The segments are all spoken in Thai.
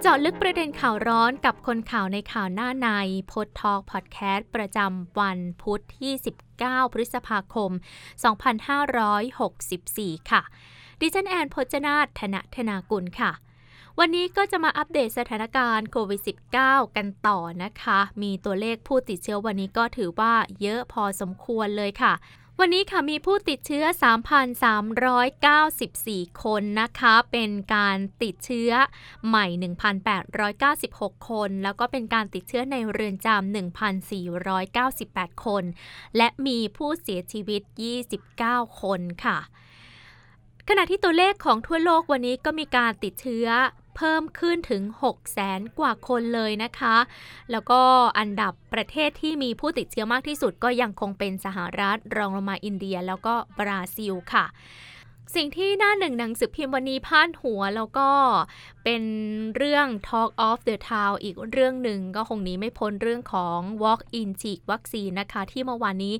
เจาะลึกประเด็นข่าวร้อนกับคนข่าวในข่าวหน้าในพดทอกพอดแคสต์ประจำวันพุธที่ 19 พฤษภาคม 2564 ค่ะ ดิฉันแอนพจนาธนธนากุลค่ะวันนี้ก็จะมาอัปเดตสถานการณ์โควิด -19 กันต่อนะคะ มีตัวเลขผู้ติดเชื้อวันนี้ก็ถือว่าเยอะพอสมควรเลยค่ะ วันนี้ค่ะมีผู้ติดเชื้อ 3,394 คนนะคะ เป็นการติดเชื้อใหม่ 1,896 คน แล้วก็เป็นการติดเชื้อในเรือนจำ 1,498 คน และมีผู้เสียชีวิต 29 คนค่ะขณะที่ตัวเลขของทั่วโลกวันนี้ก็มีการติดเชื้อ เพิ่มขึ้นถึง6แสนกว่าคนเลยนะคะ แล้วก็อันดับประเทศที่มีผู้ติดเชื้อมากที่สุดก็ยังคงเป็นสหรัฐ รองลงมาอินเดีย แล้วก็บราซิลค่ะ สิ่งที่หน้าหนึ่งหนังสือพิมพ์วันนี้พาดหัวแล้วก็เป็นเรื่อง Talk of the Town อีกเรื่องหนึ่งก็คงนี้ไม่พ้นเรื่องของ Walk in ฉีกวัคซีนนะคะ ที่เมื่อวานนี้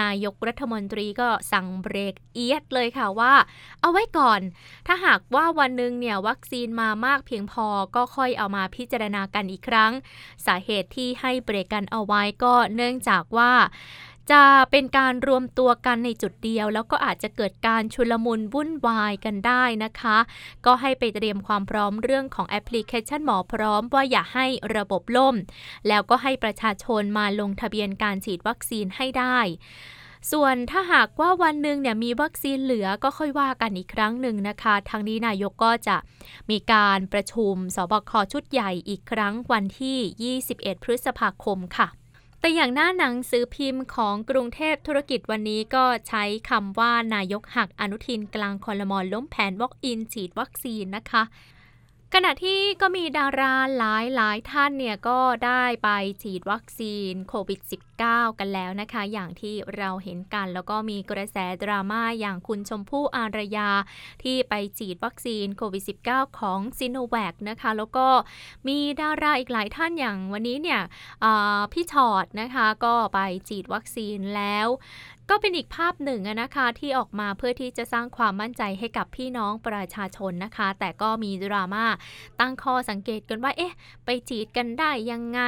นายกรัฐมนตรีก็สั่งเบรกเอียดเลยค่ะว่า เอาไว้ก่อน ถ้าหากว่าวันหนึ่งเนี่ยวัคซีนมามากเพียงพอก็ค่อยเอามาพิจารณากันอีกครั้ง สาเหตุที่ให้เบรกกันเอาไว้ก็เนื่องจากว่า จะเป็นการรวมตัวกันในจุดเดียว แล้วก็อาจจะเกิดการชุลมุนวุ่นวายกันได้นะคะ ก็ให้ไปเตรียมความพร้อมเรื่องของแอปพลิเคชันหมอพร้อมว่าอย่าให้ระบบล่ม แล้วก็ให้ประชาชนมาลงทะเบียนการฉีดวัคซีนให้ได้ส่วนถ้าหากว่าวันหนึ่งเนี่ยมีวัคซีนเหลือก็ค่อยว่ากันอีกครั้งหนึ่งนะคะ ทางนี้นายกก็จะมีการประชุมสบคชุดใหญ่อีกครั้งวันที่ 21 พฤษภาคมค่ะ แต่อย่างหน้าหนังสือพิมพ์ของกรุงเทพธุรกิจวันนี้ก็ใช้คำว่านายกหักอนุทินกลางคอรมอล้มแผนวอกอินฉีดวัคซีนนะคะ ขณะที่ก็มีดาราหลายหลายท่านเนี่ยก็ได้ไปฉีดวัคซีนโควิด -19 กันแล้วนะคะ อย่างที่เราเห็นกันแล้วก็มีกระแสดราม่าอย่างคุณชมพู่อารยา ที่ไปฉีดวัคซีนโควิด -19 ของซิโนแวคนะคะ แล้วก็มีดาราอีกหลายท่านอย่างวันนี้เนี่ยพี่ชอดนะคะก็ไปฉีดวัคซีนแล้ว ก็เป็นอีกภาพหนึ่งนะคะที่ออกมาเพื่อที่จะสร้างความมั่นใจให้กับพี่น้องประชาชนนะคะ แต่ก็มีดราม่าตั้งข้อสังเกตกันว่าเอ๊ะ ไปจีดกันได้ยังไง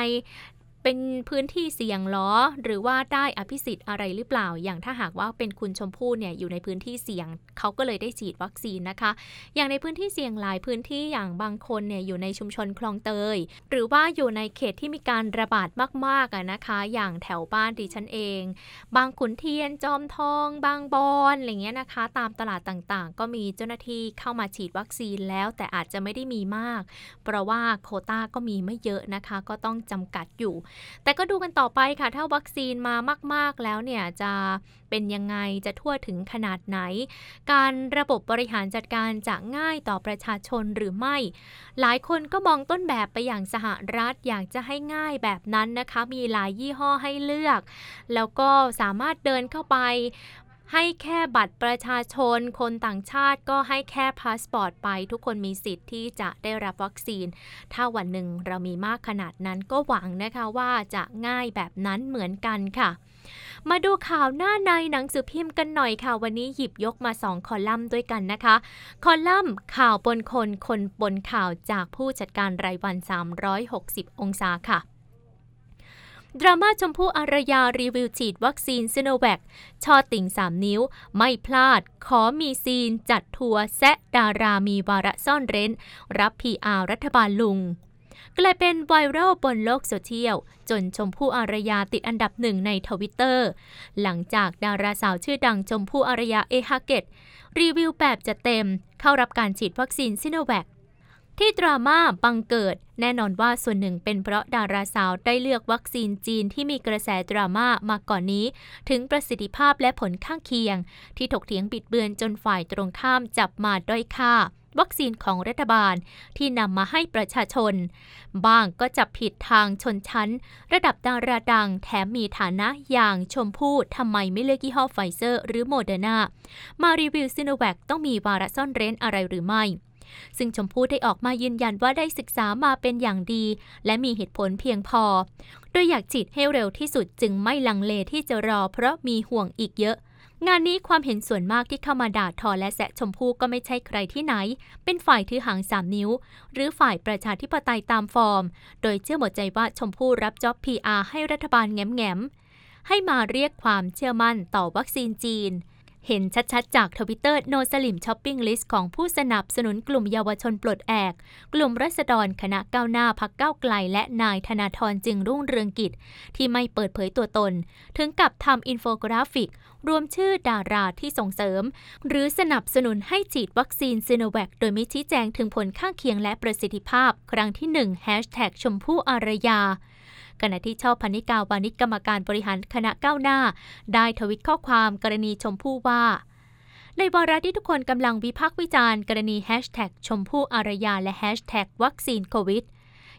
เป็นพื้นที่เสี่ยงหรอ หรือว่าได้อภิสิทธิ์อะไรหรือเปล่า อย่างถ้าหากว่าเป็นคุณชมพู่เนี่ยอยู่ในพื้นที่เสี่ยงเขาก็เลยได้ฉีดวัคซีนนะคะ อย่างในพื้นที่เสี่ยงหลายพื้นที่อย่างบางคนเนี่ยอยู่ในชุมชนคลองเตย หรือว่าอยู่ในเขตที่มีการระบาดมากๆอะนะคะ อย่างแถวบ้านดิฉันเอง บางขุนเทียนจอมทอง บางบอนอะไรเงี้ยนะคะ ตามตลาดต่างๆ ก็มีเจ้าหน้าที่เข้ามาฉีดวัคซีนแล้ว แต่อาจจะไม่ได้มีมาก เพราะว่าโคต้าก็มีไม่เยอะนะคะ ก็ต้องจำกัดอยู่แต่ก็ดูกันต่อไปค่ะ ถ้าวัคซีนมามาก ๆ แล้วเนี่ยจะเป็นยังไงจะทั่วถึงขนาดไหน การระบบบริหารจัดการจะง่ายต่อประชาชนหรือไม่ หลายคนก็มองต้นแบบไปอย่างสหรัฐอยากจะให้ง่ายแบบนั้นนะคะ มีหลายยี่ห้อให้เลือก แล้วก็สามารถเดินเข้าไป ให้แค่บัตรประชาชน คนต่างชาติก็ให้แค่พาสปอร์ตไป ทุกคนมีสิทธิ์ที่จะได้รับวัคซีน ถ้าวันหนึ่งเรามีมากขนาดนั้นก็หวังนะคะว่าจะง่ายแบบนั้นเหมือนกันค่ะ มาดูข่าวหน้าในหนังสือพิมพ์กันหน่อยค่ะ วันนี้หยิบยกมาสองคอลัมน์ด้วยกันนะคะ คอลัมน์ข่าวบนคนคนบนข่าวจากผู้จัดการรายวัน 360 องศาค่ะ ดราม่าชมพู่อารยารีวิวฉีดวัคซีนซิโนแวคช็อต ติ่ง 3 นิ้ว ไม่พลาด ขอมีซีน จัดทัวร์แซะดารามีวาระซ่อนเร้น รับ PR รัฐบาลลุง กลายเป็นไวรัลบนโลกโซเชียล จนชมพู่อารยาติดอันดับหนึ่งในทวิตเตอร์ หลังจากดาราสาวชื่อดังชมพู่อารยาเอฮาเกตรีวิวแบบจะเต็ม เข้ารับการฉีดวัคซีนซิโนแวค ที่ดราม่าบังเกิด แน่นอนว่าส่วนหนึ่งเป็นเพราะดาราสาวได้เลือกวัคซีนจีนที่มีกระแสดราม่ามาก่อนนี้ ถึงประสิทธิภาพและผลข้างเคียง ที่ถกเถียงบิดเบือนจนฝ่ายตรงข้ามจับมาด้อยค่าวัคซีนของรัฐบาลที่นำมาให้ประชาชน บ้างก็จับผิดทางชนชั้น ระดับดาราดังแถมมีฐานะอย่างชมพู่ทำไมไม่เลือกยี่ห้อไฟเซอร์หรือโมเดอร์นามารีวิวซิโนแวคต้องมีวาระซ่อนเร้นอะไรหรือไม่ ซึ่งชมพู่ได้ออกมายืนยันว่าได้ศึกษามาเป็นอย่างดี และมีเหตุผลเพียงพอ โดยอยากฉีดให้เร็วที่สุดจึงไม่ลังเลที่จะรอ เพราะมีห่วงอีกเยอะงานนี้ความเห็นส่วนมากที่เข้ามาด่าทอและแซะชมพู่ก็ไม่ใช่ใครที่ไหน เป็นฝ่ายถือหางสามนิ้ว หรือฝ่ายประชาธิปไตยตามฟอร์ม โดยเชื่อหมดใจว่าชมพู่รับจ็อบ PR ให้รัฐบาลแง้มๆให้มาเรียกความเชื่อมั่นต่อวัคซีนจีน เห็นชัดๆ จากทวิตเตอร์ No Salim Shopping List ของผู้สนับสนุนกลุ่มเยาวชนปลดแอก กลุ่มราษฎรคณะก้าวหน้าพรรคก้าวไกล และนายธนาธรจึงรุ่งเรืองกิจ ที่ไม่เปิดเผยตัวตน ถึงกับทำอินโฟกราฟิก รวมชื่อดาราที่ส่งเสริม หรือสนับสนุนให้ฉีดวัคซีนซิโนแวคโดยไม่ชี้แจงถึงผลข้างเคียงและประสิทธิภาพ ครั้งที่1 ชมพู่อารยา ขณะที่ช่อ พรรณิการ์ วานิชกรรมการบริหารคณะก้าวหน้า ได้ทวิตข้อความกรณีชมพู่ว่า ในวาระที่ทุกคนกำลังวิพากษ์วิจารณ์กรณีแฮชแท็กชมพู่อารยาและแฮชแท็กวัคซีนโควิด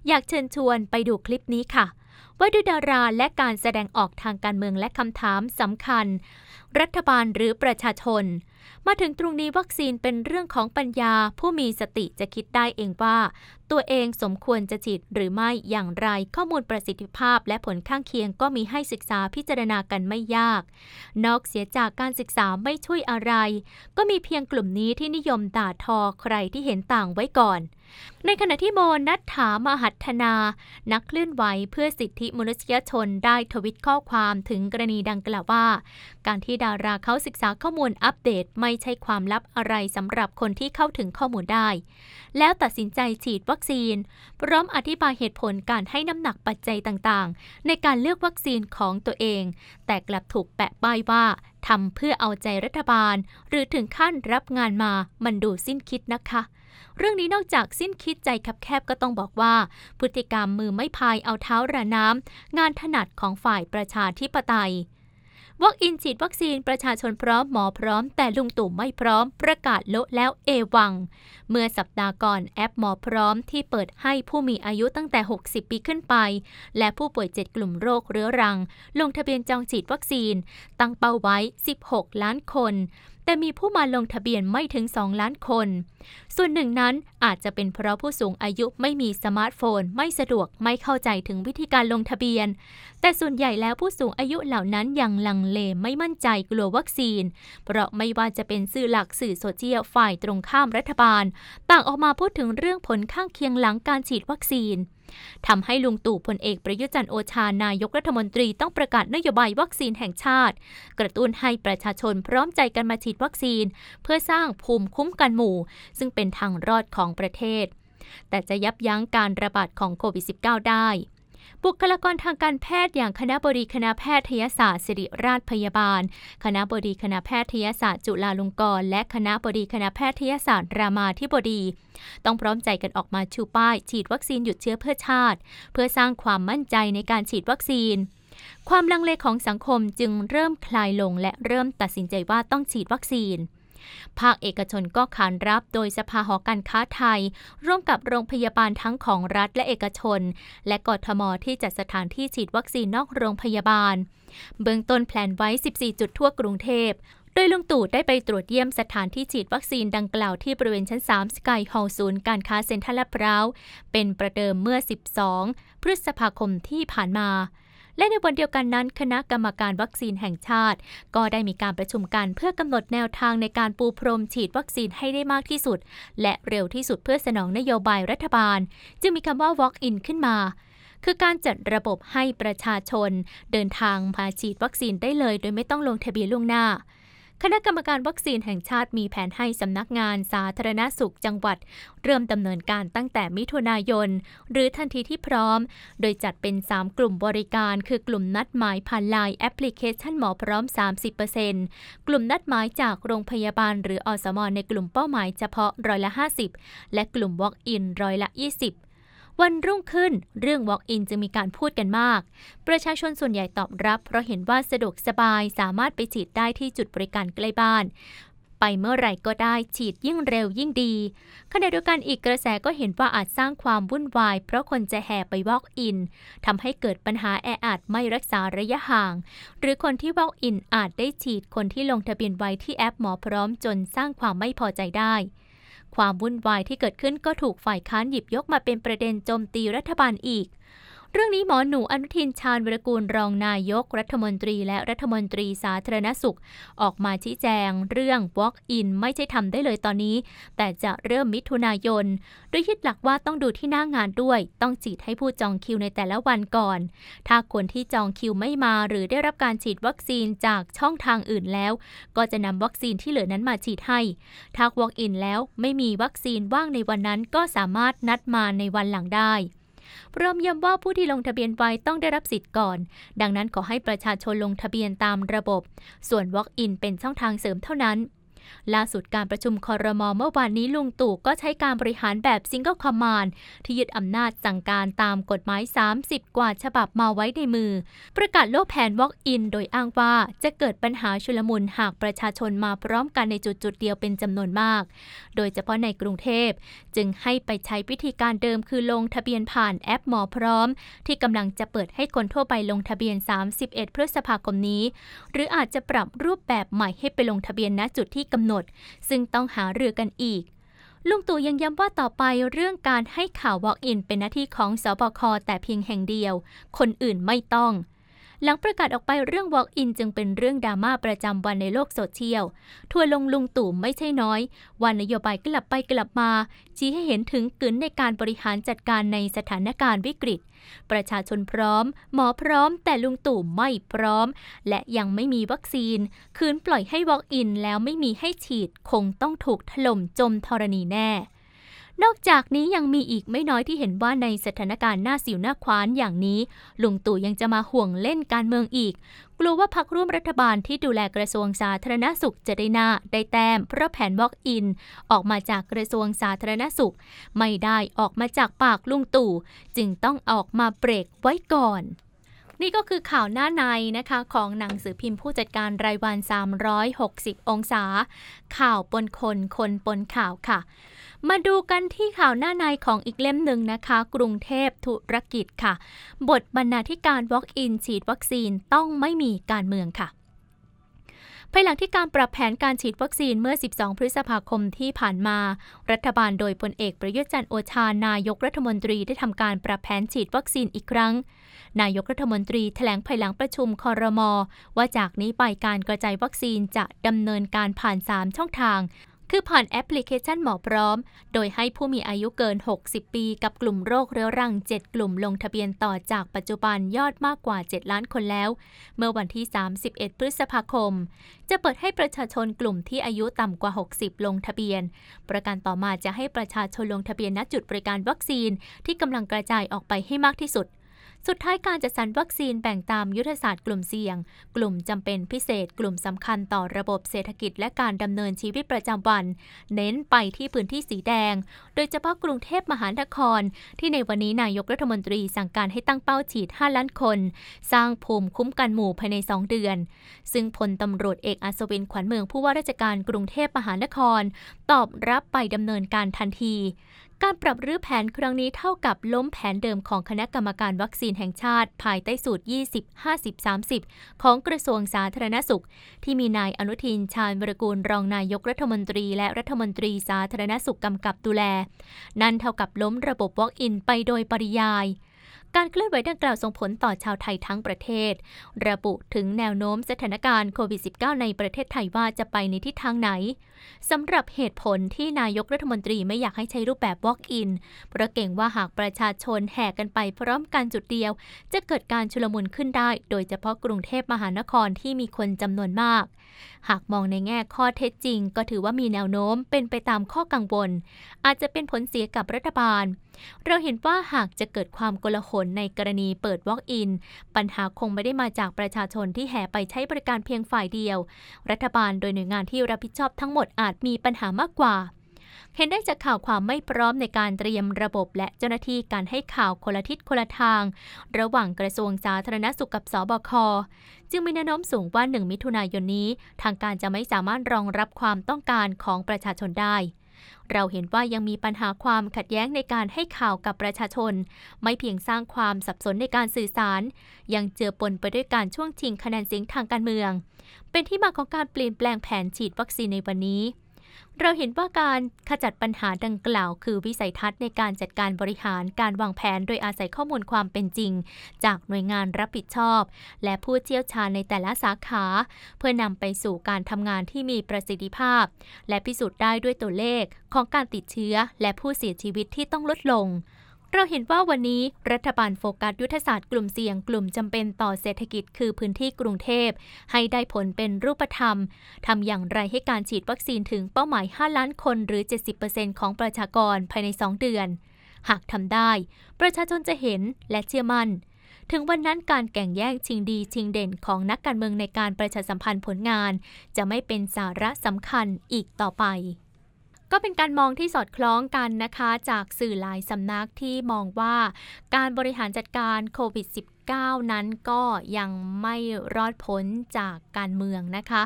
อยากเชิญชวนไปดูคลิปนี้ค่ะ ว่าด้วยดาราและการแสดงออกทางการเมืองและคำถามสำคัญ รัฐบาลหรือประชาชน มาถึงตรงนี้วัคซีนเป็นเรื่องของปัญญา ผู้มีสติจะคิดได้เองว่า ตัวเองสมควรจะฉีดหรือไม่อย่างไร ข้อมูลประสิทธิภาพและผลข้างเคียงก็มีให้ศึกษาพิจารณากันไม่ยาก นอกเสียจากการศึกษาไม่ช่วยอะไร ก็มีเพียงกลุ่มนี้ที่นิยมด่าทอใครที่เห็นต่างไว้ก่อน ในขณะที่โมนัทถามหัฒนา นักเคลื่อนไหวเพื่อสิทธิมนุษยชนได้ทวิตข้อความถึงกรณีดังกล่าวว่า การที่ดาราเขาศึกษาข้อมูลอัปเดต ไม่ใช่ความลับอะไรสำหรับคนที่เข้าถึงข้อมูลได้ แล้วตัดสินใจฉีดวัคซีน พร้อมอธิบายเหตุผลการให้น้ำหนักปัจจัยต่างๆ ในการเลือกวัคซีนของตัวเอง แต่กลับถูกแปะป้ายว่าทำเพื่อเอาใจรัฐบาล หรือถึงขั้นรับงานมามันดูสิ้นคิดนะคะ เรื่องนี้นอกจากสิ้นคิดใจคับแคบก็ต้องบอกว่า พฤติกรรมมือไม่พายเอาเท้าระน้ำงานถนัดของฝ่ายประชาธิปไตย วักอินฉีดวัคซีนประชาชนพร้อมหมอพร้อม แต่ลุงตู่ไม่พร้อม ประกาศโละแล้วเอวัง เมื่อสัปดาห์ก่อนแอปหมอพร้อมที่เปิดให้ผู้มีอายุตั้งแต่ 60 ปีขึ้นไป และผู้ป่วย 7 กลุ่มโรคเรื้อรัง ลงทะเบียนจองฉีดวัคซีน ตั้งเป้าไว้ 16 ล้านคน แต่มีผู้มาลงทะเบียนไม่ถึง 2 ล้านคน ส่วนหนึ่งนั้นอาจจะเป็นเพราะผู้สูงอายุไม่มีสมาร์ทโฟน ไม่สะดวกไม่เข้าใจถึงวิธีการลงทะเบียน แต่ส่วนใหญ่แล้วผู้สูงอายุเหล่านั้นยังลังเลไม่มั่นใจกลัววัคซีน เพราะไม่ว่าจะเป็นสื่อหลักสื่อโซเชียลฝ่ายตรงข้ามรัฐบาล ต่างออกมาพูดถึงเรื่องผลข้างเคียงหลังการฉีดวัคซีน ทำให้ลุงตู่พลเอกประยุจันทร์โอชานายกรัฐมนตรีต้องประกาศนโยบายวัคซีนแห่งชาติ กระตุ้นให้ประชาชนพร้อมใจกันมาฉีดวัคซีน เพื่อสร้างภูมิคุ้มกันหมู่ ซึ่งเป็นทางรอดของประเทศ แต่จะยับยั้งการระบาดของโควิด -19 ได้ บุคลากรทางการแพทย์อย่างคณะบดีคณะแพทยศาสตร์ศิริราชพยาบาล คณะบดีคณะแพทยศาสตร์จุฬาลงกรณ์และคณะบดีคณะแพทยศาสตร์รามาธิบดี ต้องพร้อมใจกันออกมาชูป้าย ฉีดวัคซีนหยุดเชื้อเพื่อชาติ เพื่อสร้างความมั่นใจในการฉีดวัคซีน ความลังเลของสังคมจึงเริ่มคลายลงและเริ่มตัดสินใจว่าต้องฉีดวัคซีน ภาคเอกชนก็ขานรับโดยสภาหอการค้าไทย ร่วมกับโรงพยาบาลทั้งของรัฐและเอกชน และกทมที่จัดสถานที่ฉีดวัคซีนนอกโรงพยาบาล เบื้องต้นแพลนไว้ 14 จุดทั่วกรุงเทพโดยลุงตู่ได้ไปตรวจเยี่ยมสถานที่ฉีดวัคซีนดังกล่าวที่บริเวณชั้น 3 สกายฮอลล์ศูนย์การค้าเซ็นทรัลลาดพร้าว เป็นประเดิมเมื่อ 12 พฤษภาคมที่ผ่านมา และในวันเดียวกันนั้น คณะกรรมการวัคซีนแห่งชาติ ก็ได้มีการประชุมกันเพื่อกำหนดแนวทางในการปูพรมฉีดวัคซีนให้ได้มากที่สุด และเร็วที่สุดเพื่อสนองนโยบายรัฐบาล จึงมีคำว่า walk-in ขึ้นมาคือการจัดระบบให้ประชาชน เดินทางมาฉีดวัคซีนได้เลย โดยไม่ต้องลงทะเบียนล่วงหน้า คณะกรรมการวัคซีนแห่งชาติมีแผนให้สำนักงานสาธารณสุขจังหวัด เริ่มดำเนินการตั้งแต่มิถุนายน หรือทันทีที่พร้อม โดยจัดเป็น 3 กลุ่มบริการ คือกลุ่มนัดหมายผ่านไลน์แอปพลิเคชันหมอพร้อม 30%กลุ่มนัดหมายจากโรงพยาบาล หรืออสมในกลุ่มเป้าหมายเฉพาะร้อยละ 50 และกลุ่ม Walk-in ร้อยละ 20 วันรุ่งขึ้นเรื่อง Walk-in จึงมีการพูดกันมาก ประชาชนส่วนใหญ่ตอบรับ เพราะเห็นว่าสะดวกสบายสามารถไปฉีดได้ที่จุดบริการใกล้บ้าน ไปเมื่อไหร่ก็ได้ฉีดยิ่งเร็วยิ่งดีขณะเดียวกันอีกกระแสก็เห็นว่าอาจสร้างความวุ่นวาย เพราะคนจะแห่ไป Walk-in ทำให้เกิดปัญหาแออัดไม่รักษาระยะห่าง หรือคนที่ Walk-in อาจได้ฉีดคนที่ลงทะเบียนไว้ที่แอปหมอพร้อมจนสร้างความไม่พอใจได้ ความวุ่นวายที่เกิดขึ้นก็ถูกฝ่ายค้านหยิบยกมาเป็นประเด็นโจมตีรัฐบาลอีก เรื่องนี้หมอหนูอนุทินชาญวรกูลรองนายกรัฐมนตรีและรัฐมนตรีสาธารณสุข ออกมาชี้แจง เรื่อง Walk-in ไม่ใช่ทำได้เลยตอนนี้ แต่จะเริ่มมิถุนายน โดยยึดหลักว่าต้องดูที่หน้างานด้วย ต้องฉีดให้ผู้จองคิวในแต่ละวันก่อน ถ้าคนที่จองคิวไม่มาหรือได้รับการฉีดวัคซีนจากช่องทางอื่นแล้ว ก็จะนำวัคซีนที่เหลือนั้นมาฉีดให้ถ้า Walk-in แล้วไม่มีวัคซีนว่างในวันนั้นก็สามารถนัดมาในวันหลังได้ พร้อมย้ำว่าผู้ที่ลงทะเบียนไว้ต้องได้รับสิทธิ์ก่อน ดังนั้นขอให้ประชาชนลงทะเบียนตามระบบ ส่วน Walk-in เป็นช่องทางเสริมเท่านั้น ล่าสุดการประชุมคอรมอเมื่อวานนี้ลุงตู่ก็ใช้การบริหารแบบ single command ที่ยึดอำนาจสั่งการตามกฎหมาย 30 กว่าฉบับมาไว้ในมือ ประกาศโลกแผน Walk-in โดยอ้างว่าจะเกิดปัญหาชุลมุนหากประชาชนมาพร้อมกันในจุดจุดเดียวเป็นจำนวนมาก โดยเฉพาะในกรุงเทพ จึงให้ไปใช้วิธีการเดิมคือลงทะเบียนผ่านแอปหมอพร้อม ที่กำลังจะเปิดให้คนทั่วไปลงทะเบียน 31 พฤษภาคมนี้ หรืออาจจะปรับรูปแบบใหม่ให้ไปลงทะเบียนณจุดที่กำหนด ซึ่งต้องหาเรือกันอีก ลุงตู่ยังย้ำว่าต่อไปเรื่องการให้ข่าว Walk-in เป็นหน้าที่ของสบคแต่เพียงแห่งเดียว คนอื่นไม่ต้อง หลังประกาศออกไปเรื่อง Walk-in จึงเป็นเรื่องดราม่าประจำวันในโลกโซเชียล ทัวลงลุงตู่ไม่ใช่น้อยวันนโยบายกลับไปกลับมา ชี้ให้เห็นถึงกึนในการบริหารจัดการในสถานการณ์วิกฤต ประชาชนพร้อม หมอพร้อม แต่ลุงตู่ไม่พร้อม และยังไม่มีวัคซีน คืนปล่อยให้ Walk-in แล้วไม่มีให้ฉีด คงต้องถูกถล่มจมธรณีแน่ นอกจากนี้ยังมีอีกไม่น้อยที่เห็นว่าในสถานการณ์หน้าสิวหน้าควานอย่างนี้ ลุงตู่ยังจะมาห่วงเล่นการเมืองอีก กลัวว่าพักร่วมรัฐบาลที่ดูแลกระทรวงสาธารณสุขจะได้หน้าได้แต้ม เพราะแผนวอกอิน ออกมาจากกระทรวงสาธารณสุข ไม่ได้ออกมาจากปากลุงตู่ จึงต้องออกมาเบรกไว้ก่อนนี่ก็คือข่าวหน้าในนะคะของหนังสือพิมพ์ผู้จัดการรายวัน 360 องศา ข่าวปนคนคนปนข่าวค่ะ มาดูกันที่ข่าวหน้าในของอีกเล่มหนึ่งนะคะ กรุงเทพธุรกิจค่ะ บทบรรณาธิการ Walk-in ฉีดวัคซีนต้องไม่มีการเมืองค่ะภายหลังที่การปรับแผนการฉีดวัคซีนเมื่อ 12 พฤษภาคมที่ผ่านมา รัฐบาลโดยพลเอกประยุทธ์จันโอชานายกรัฐมนตรีได้ทำการปรับแผนฉีดวัคซีนอีกครั้ง นายกรัฐมนตรีแถลงภายหลังประชุมคอรมอว่าจากนี้ไปการกระจายวัคซีนจะดำเนินการผ่าน 3 ช่องทาง คือผ่านแอปพลิเคชันหมอพร้อม โดยให้ผู้มีอายุเกิน 60 ปีกับกลุ่มโรคเรื้อรัง 7 กลุ่มลงทะเบียนต่อจากปัจจุบันยอดมากกว่า 7 ล้านคนแล้ว เมื่อวันที่ 31 พฤษภาคม จะเปิดให้ประชาชนกลุ่มที่อายุต่ำกว่า 60 ลงทะเบียน ประการต่อมาจะให้ประชาชนลงทะเบียนณจุดบริการวัคซีนที่กำลังกระจายออกไปให้มากที่สุด สุดท้ายการจัดสรรวัคซีนแบ่งตามยุทธศาสตร์กลุ่มเสี่ยง กลุ่มจำเป็นพิเศษ กลุ่มสำคัญต่อระบบเศรษฐกิจและการดำเนินชีวิตประจำวัน เน้นไปที่พื้นที่สีแดง โดยเฉพาะกรุงเทพมหานคร ที่ในวันนี้นายกรัฐมนตรีสั่งการให้ตั้งเป้าฉีด 5 ล้านคน สร้างภูมิคุ้มกันหมู่ภายใน 2 เดือน ซึ่งพลตำรวจเอกอัศวินขวัญเมืองผู้ว่าราชการกรุงเทพมหานคร ตอบรับไปดำเนินการทันที การปรับรื้อแผนครั้งนี้เท่ากับล้มแผนเดิมของคณะกรรมการวัคซีนแห่งชาติ ภายใต้สูตร 20-50-30 ของกระทรวงสาธารณสุข ที่มีนายอนุทินชาญวรกูลรองนายกรัฐมนตรีและรัฐมนตรีสาธารณสุขกำกับดูแล นั่นเท่ากับล้มระบบ Walk-in ไปโดยปริยาย การเคลื่อนไหวดังกล่าวส่งผลต่อชาวไทยทั้งประเทศ ระบุถึงแนวโน้มสถานการณ์โควิด -19 ในประเทศไทยว่าจะไปในทิศทางไหนสำหรับเหตุผลที่นายกรัฐมนตรีไม่อยากให้ใช้รูปแบบ Walk-in เพราะเก่งว่าหากประชาชนแห่กันไปพร้อมกันจุดเดียว จะเกิดการชุลมุนขึ้นได้ โดยเฉพาะกรุงเทพมหานครที่มีคนจำนวนมาก หากมองในแง่ข้อเท็จจริง ก็ถือว่ามีแนวโน้มเป็นไปตามข้อกังวล อาจจะเป็นผลเสียกับรัฐบาล เราเห็นว่าหากจะเกิดความโกลาหลในกรณีเปิด Walk-in ปัญหาคงไม่ได้มาจากประชาชนที่แห่ไปใช้บริการเพียงฝ่ายเดียว รัฐบาลโดยหน่วยงานที่รับผิดชอบทั้งหมดอาจมีปัญหามากกว่าเห็นได้จากข่าวความไม่พร้อมในการเตรียมระบบและเจ้าหน้าที่การให้ข่าวคนละทิศคนละทาง ระหว่างกระทรวงสาธารณสุขกับสบค จึงมีแนวโน้มสูงว่า 1 มิถุนายนนี้ ทางการจะไม่สามารถรองรับความต้องการของประชาชนได้ เราเห็นว่ายังมีปัญหาความขัดแย้งในการให้ข่าวกับประชาชน ไม่เพียงสร้างความสับสนในการสื่อสาร ยังเจือปนไปด้วยการช่วงชิงคะแนนเสียงทางการเมือง เป็นที่มาของการเปลี่ยนแปลงแผนฉีดวัคซีนในวันนี้ เราเห็นว่าการขจัดปัญหาดังกล่าว คือวิสัยทัศน์ในการจัดการบริหารการวางแผนโดยอาศัยข้อมูลความเป็นจริง จากหน่วยงานรับผิดชอบ และผู้เชี่ยวชาญในแต่ละสาขา เพื่อนำไปสู่การทำงานที่มีประสิทธิภาพ และพิสูจน์ได้ด้วยตัวเลขของการติดเชื้อและผู้เสียชีวิตที่ต้องลดลง เราเห็นว่าวันนี้รัฐบาลโฟกัสยุทธศาสตร์กลุ่มเสี่ยงกลุ่มจำเป็นต่อเศรษฐกิจคือพื้นที่กรุงเทพ ให้ได้ผลเป็นรูปธรรมทำอย่างไรให้การฉีดวัคซีนถึงเป้าหมาย 5 ล้านคนหรือ 70%ของประชากรภายใน 2 เดือน หากทำได้ ประชาชนจะเห็นและเชื่อมั่น ถึงวันนั้นการแข่งแย่งชิงดีชิงเด่นของนักการเมืองในการประชาสัมพันธ์ผลงาน จะไม่เป็นสาระสำคัญอีกต่อไป ก็เป็นการมองที่สอดคล้องกันนะคะ จากสื่อหลายสำนักที่มองว่าการบริหารจัดการโควิด -19 นั้นก็ยังไม่รอดพ้นจากการเมืองนะคะ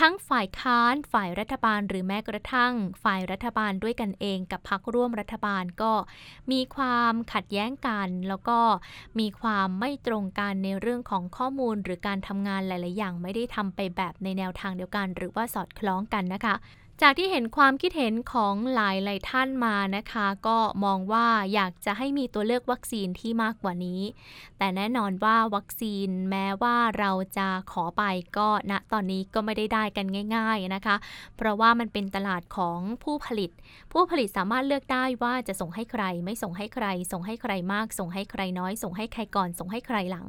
ทั้งฝ่ายค้านฝ่ายรัฐบาล หรือแม้กระทั่ง ฝ่ายรัฐบาลด้วยกันเองกับพรรคร่วมรัฐบาลก็มีความขัดแย้งกัน แล้วก็มีความไม่ตรงกันในเรื่องของข้อมูล หรือการทำงานหลาย ๆ อย่างไม่ได้ทำไปแบบในแนวทางเดียวกัน หรือว่าสอดคล้องกันนะคะ จากที่เห็นความคิดเห็นของหลายหลายท่านมานะคะ ก็มองว่าอยากจะให้มีตัวเลือกวัคซีนที่มากกว่านี้แต่แน่นอนว่าวัคซีนแม้ว่าเราจะขอไปก็ณตอนนี้ก็ไม่ได้ได้กันง่าย ๆนะคะ เพราะว่ามันเป็นตลาดของผู้ผลิต ผู้ผลิตสามารถเลือกได้ว่าจะส่งให้ใคร ไม่ส่งให้ใคร ส่งให้ใครมาก ส่งให้ใครน้อย ส่งให้ใครก่อน ส่งให้ใครหลัง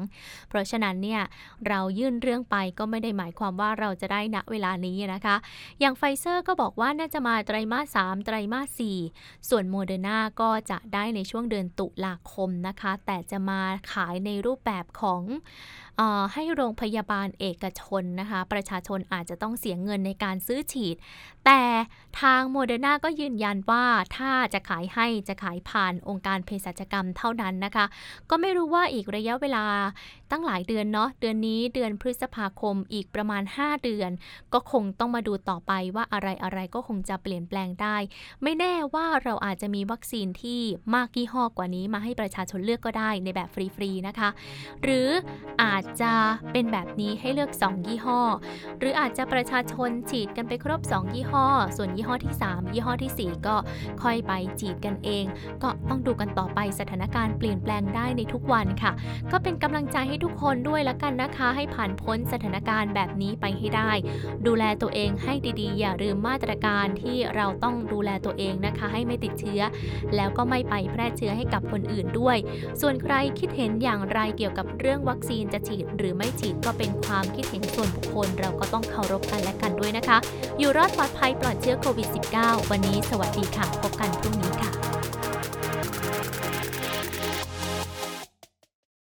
เพราะฉะนั้นเนี่ยเรายื่นเรื่องไปก็ไม่ได้หมายความว่าเราจะได้ณเวลานี้นะคะ อย่างไฟเซอร์ก็บอกว่าน่าจะมาไตรมาส3ไตรมาส4ส่วนโมเดอร์นาก็จะได้ในช่วงเดือนตุลาคมนะคะ แต่จะมาขายในรูปแบบของ ให้โรงพยาบาลเอกชนนะคะ ประชาชนอาจจะต้องเสียเงินในการซื้อฉีด แต่ทางโมเดอร์นาก็ยืนยันว่าถ้าจะขายให้จะขายผ่านองค์การเภสัชกรรมเท่านั้นนะคะ ก็ไม่รู้ว่าอีกระยะเวลาตั้งหลายเดือนเนาะเดือนนี้เดือนพฤษภาคมอีกประมาณ 5 เดือน ก็คงต้องมาดูต่อไปว่าอะไรอะไรก็คงจะเปลี่ยนแปลงได้ ไม่แน่ว่าเราอาจจะมีวัคซีนที่มากยี่ห้อกว่านี้มาให้ประชาชนเลือกก็ได้ในแบบฟรีๆนะคะ หรืออาจจะเป็นแบบนี้ให้เลือก 2 ยี่ห้อ หรืออาจจะประชาชนฉีดกันไปครบ 2 ยี่ห้อ ส่วนยี่ห้อที่ 3 ยี่ห้อทีสี่4 ก็ค่อยไปฉีดกันเอง ก็ต้องดูกันต่อไปสถานการณ์เปลี่ยนแปลงได้ในทุกวันค่ะ ก็เป็นกำลังใจให้ทุกคนด้วยละกันนะคะ ให้ผ่านพ้นสถานการณ์แบบนี้ไปให้ได้ ดูแลตัวเองให้ดีๆ อย่าลืมมาตรการที่เราต้องดูแลตัวเองนะคะ ให้ไม่ติดเชื้อ แล้วก็ไม่ไปแพร่เชื้อให้กับคนอื่นด้วย ส่วนใครคิดเห็นอย่างไรเกี่ยวกับเรื่องวัคซีนจะฉีดหรือไม่ฉีดก็เป็นความคิดเห็นส่วนบุคคล เราก็ต้องเคารพกันและกันด้วยนะคะ อยู่รอดปลอดภัยปลอดเชื้อโควิด -19 วันนี้สวัสดีค่ะ พบกันพรุ่งนี้ค่ะ